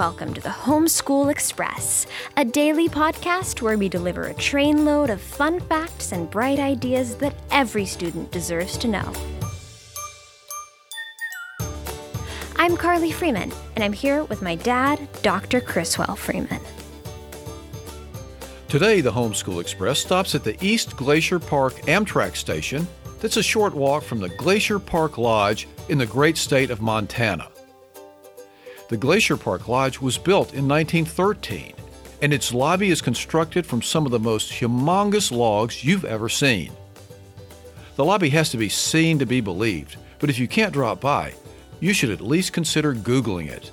welcome to the Homeschool Express, a daily podcast where we deliver a trainload of fun facts and bright ideas that every student deserves to know. I'm Carli Freeman, and I'm here with my dad, Dr. Criswell Freeman. Today, the Homeschool Express stops at the East Glacier Park Amtrak station that's a short walk from the Glacier Park Lodge in the great state of Montana. The Glacier Park Lodge was built in 1913, and its lobby is constructed from some of the most humongous logs you've ever seen. The lobby has to be seen to be believed, but if you can't drop by, you should at least consider Googling it.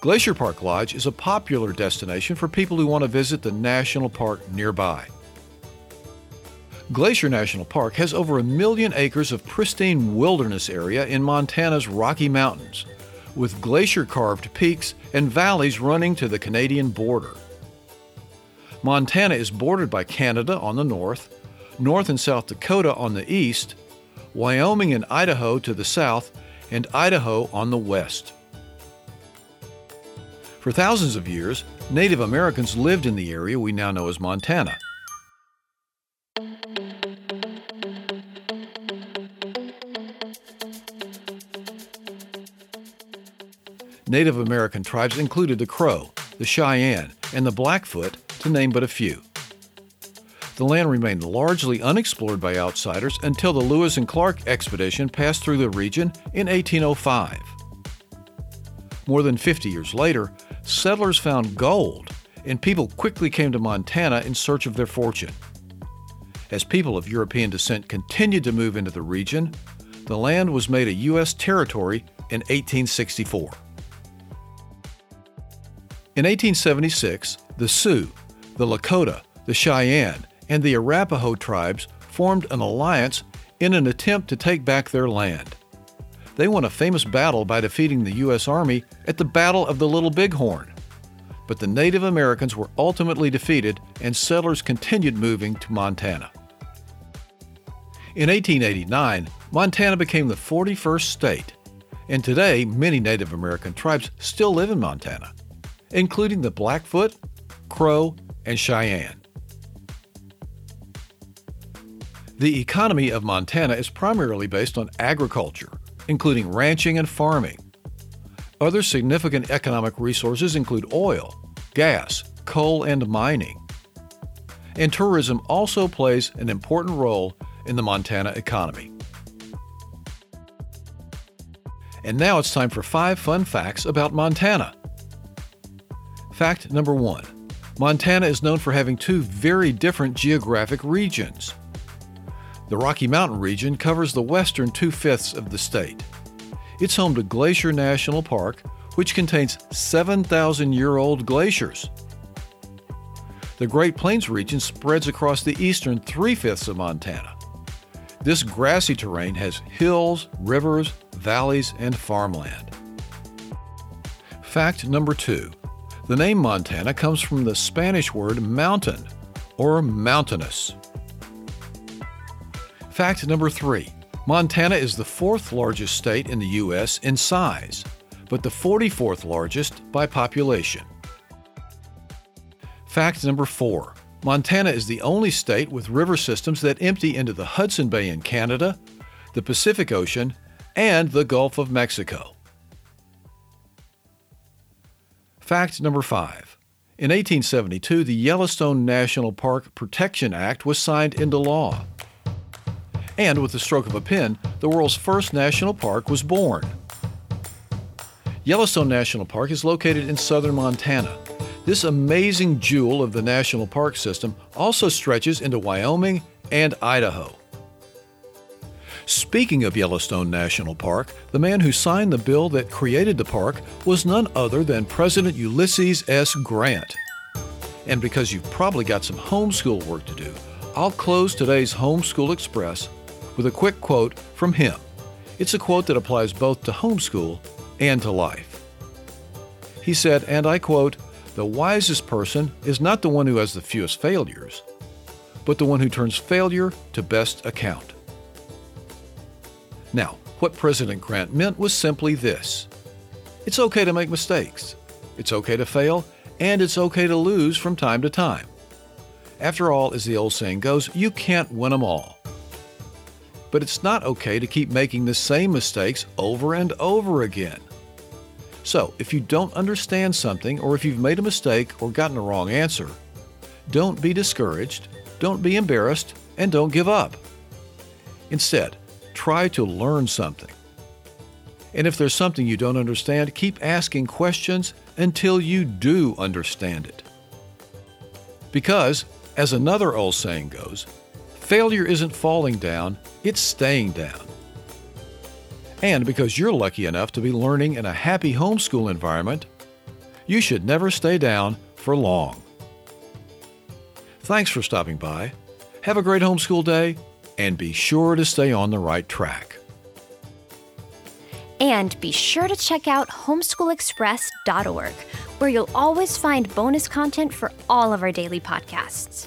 Glacier Park Lodge is a popular destination for people who want to visit the national park nearby. Glacier National Park has over a million acres of pristine wilderness area in Montana's Rocky Mountains, with glacier carved peaks and valleys running to the Canadian border. Montana is bordered by Canada on the north, North and South Dakota on the east, Wyoming and Idaho to the south, and Idaho on the west. For thousands of years, Native Americans lived in the area we now know as Montana. Native American tribes included the Crow, the Cheyenne, and the Blackfoot, to name but a few. The land remained largely unexplored by outsiders until the Lewis and Clark expedition passed through the region in 1805. More than 50 years later, settlers found gold, and people quickly came to Montana in search of their fortune. As people of European descent continued to move into the region, the land was made a U.S. territory in 1864. In 1876, the Sioux, the Lakota, the Cheyenne, and the Arapaho tribes formed an alliance in an attempt to take back their land. They won a famous battle by defeating the U.S. Army at the Battle of the Little Bighorn. But the Native Americans were ultimately defeated and settlers continued moving to Montana. In 1889, Montana became the 41st state, and today many Native American tribes still live in Montana including the Blackfoot, Crow, and Cheyenne. The economy of Montana is primarily based on agriculture, including ranching and farming. Other significant economic resources include oil, gas, coal, and mining. And tourism also plays an important role in the Montana economy. And now it's time for five fun facts about Montana. Fact number one Montana is known for having two very different geographic regions. The Rocky Mountain region covers the western two fifths of the state. It's home to Glacier National Park, which contains 7,000 year old glaciers. The Great Plains region spreads across the eastern three fifths of Montana. This grassy terrain has hills, rivers, valleys, and farmland. Fact number two the name Montana comes from the Spanish word mountain or mountainous. Fact number three Montana is the fourth largest state in the U.S. in size, but the 44th largest by population. Fact number four Montana is the only state with river systems that empty into the Hudson Bay in Canada, the Pacific Ocean, and the Gulf of Mexico. Fact number five. In 1872, the Yellowstone National Park Protection Act was signed into law. And with the stroke of a pen, the world's first national park was born. Yellowstone National Park is located in southern Montana. This amazing jewel of the national park system also stretches into Wyoming and Idaho. Speaking of Yellowstone National Park, the man who signed the bill that created the park was none other than President Ulysses S. Grant. And because you've probably got some homeschool work to do, I'll close today's Homeschool Express with a quick quote from him. It's a quote that applies both to homeschool and to life. He said, and I quote, The wisest person is not the one who has the fewest failures, but the one who turns failure to best account. Now, what President Grant meant was simply this It's okay to make mistakes. It's okay to fail, and it's okay to lose from time to time. After all, as the old saying goes, you can't win them all. But it's not okay to keep making the same mistakes over and over again. So, if you don't understand something, or if you've made a mistake or gotten a wrong answer, don't be discouraged, don't be embarrassed, and don't give up. Instead, try to learn something. And if there's something you don't understand, keep asking questions until you do understand it. Because, as another old saying goes, failure isn't falling down, it's staying down. And because you're lucky enough to be learning in a happy homeschool environment, you should never stay down for long. Thanks for stopping by. Have a great homeschool day, and be sure to stay on the right track. And be sure to check out homeschoolexpress.org, where you'll always find bonus content for all of our daily podcasts.